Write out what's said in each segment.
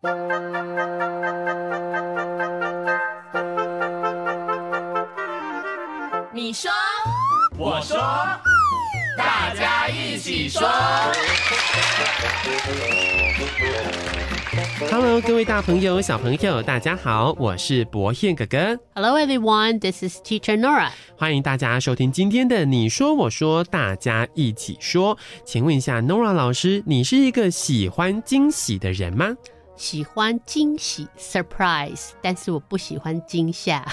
你说，我说，大家一起说。Hello，各位大朋友、小朋友，大家好，我是博彦哥哥，Hello everyone, this is Teacher Nora. 欢迎大家收听今天的你说我说，大家一起说。请问一下，Nora 老师，你是一个喜欢惊喜的人吗？喜欢惊喜 surprise，但是我不喜欢惊吓。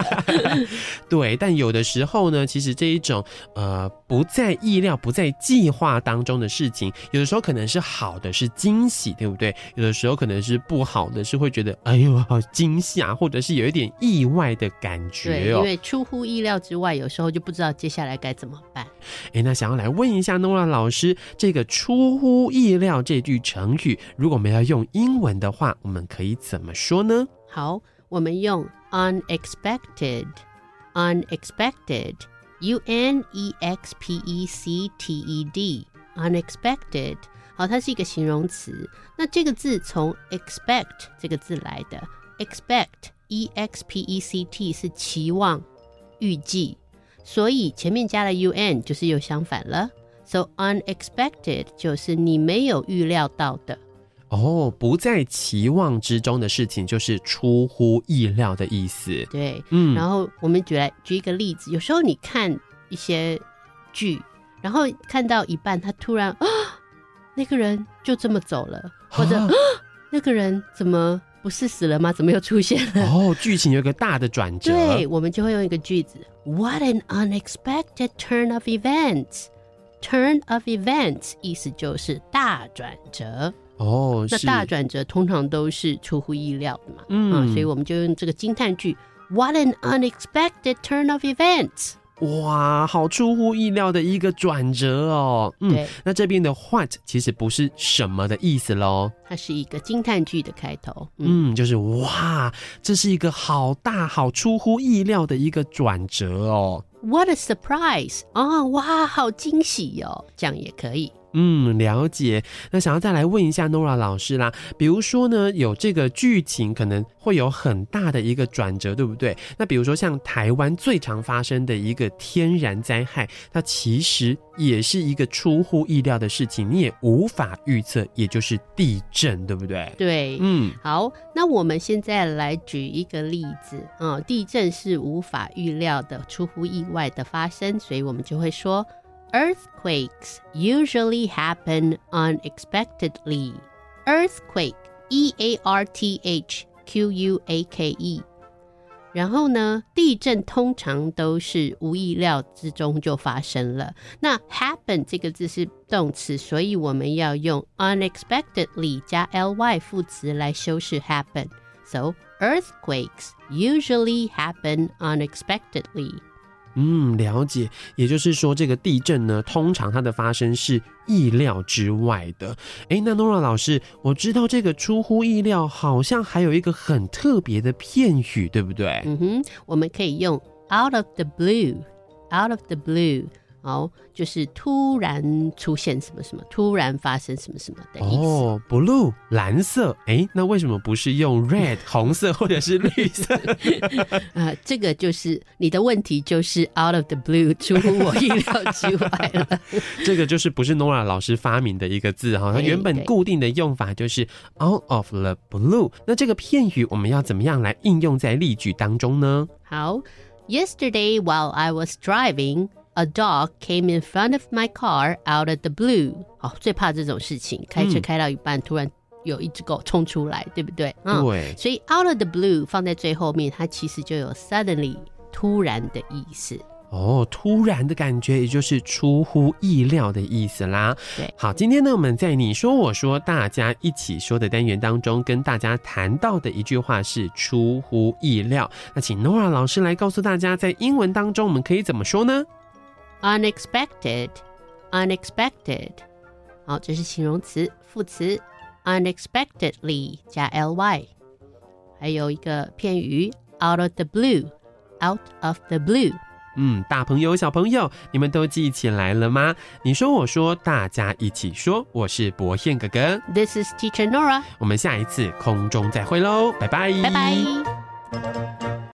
对，但有的时候呢，其实这一种呃不在意料、不在计划当中的事情，有的时候可能是好的，是惊喜，对不对？有的时候可能是不好的，是会觉得哎呦好惊吓，或者是有一点意外的感，觉哦。因为出乎意料之外，有时候就不知道接下来该怎么办。哎，那想要来问一下 Nora 老师，这个出乎意料这句成语，如果我们要用英文的话，我们可以怎么说呢？好，我们用 unexpected，unexpected，u n e x p e c t e d，unexpected。好，它是一个形容词。那这个字从 expect 这个字来的，expect，e x p e c t 是期望、预计，所以前面加了 u n 就是又相反了。So unexpected 就是你没有预料到的。哦，不在期望之中的事情，就是出乎意料的意思。对，嗯，然后我们举来举一个例子，有时候你看一些剧，然后看到一半，他突然啊，那个人就这么走了，或者、那个人怎么不是死了吗？怎么又出现了？哦，剧情有一个大的转折。对，我们就会用一个句子：What an unexpected turn of events。Turn of events 意思就是大转折，哦，那大转折通常都是出乎意料的嘛，嗯啊，所以我们就用这个惊叹句：What an unexpected turn of events！哇，好出乎意料的一个转折哦。嗯对，那这边的 what 其实不是什么的意思喽。它是一个惊叹句的开头。嗯，嗯，就是哇，这是一个好大、好出乎意料的一个转折哦。What a surprise！哦，哇，好惊喜哦，这样也可以。嗯，了解。那想要再来问一下 Nora 老师啦，比如说呢，有这个剧情可能会有很大的一个转折，对不对？那比如说像台湾最常发生的一个天然灾害，它其实也是一个出乎意料的事情，你也无法预测，也就是地震，对不对？对，嗯，好，那我们现在来举一个例子啊、地震是无法预料的、出乎意外的发生，所以我们就会说 ，earthquakes usually happen unexpectedly. Earthquake, E A R T H Q U A K E。然后呢，地震通常都是无意料之中就发生了。那 happen 这个字是动词，所以我们要用 unexpectedly 加 ly 副词来修饰 happen。So earthquakes usually happen unexpectedly. 嗯，了解。也就是说，这个地震呢，通常它的发生是意料之外的。诶，那 Nora 老师，我知道这个出乎意料，好像还有一个很特别的片语，对不对？嗯哼，我们可以用 out of the blue，out of the blue，好，就是突然出现什么什么，突然发生什么什么的意思。哦，blue 蓝色，哎，那为什么不是用 red 红色或者是绿色？啊，这个就是你的问题，就是 out of the blue，出乎我意料之外了。这个就是不是 Nora 老师发明的一个字哈，它原本固定的用法就是 out of the blue。那这个片语我们要怎么样来应用在例句当中呢？好，Yesterday while I was driving。A dog came in front of my car out of the blue。好，最怕这种事情，开车嗯开到一半，突然有一只狗冲出来，对不对？嗯，对，所以 out of the blue 放在最后面，它其实就有 suddenly 突然的意思。哦，突然的感觉，也就是出乎意料的意思啦。对，好，今天呢，我们在你说我说大家一起说的单元当中，跟大家谈到的一句话是出乎意料。那请 Nora 老师来告诉大家，在英文当中我们可以怎么说呢？Unexpected, unexpected。好，这是形容词，副词 unexpectedly 加 ly，还有一个片语 out of the blue, out of the blue。嗯，大朋友、小朋友，你们都记起来了吗？你说，我说，大家一起说。我是博彦哥哥，This is Teacher Nora。我们下一次空中再会喽，拜拜，拜拜。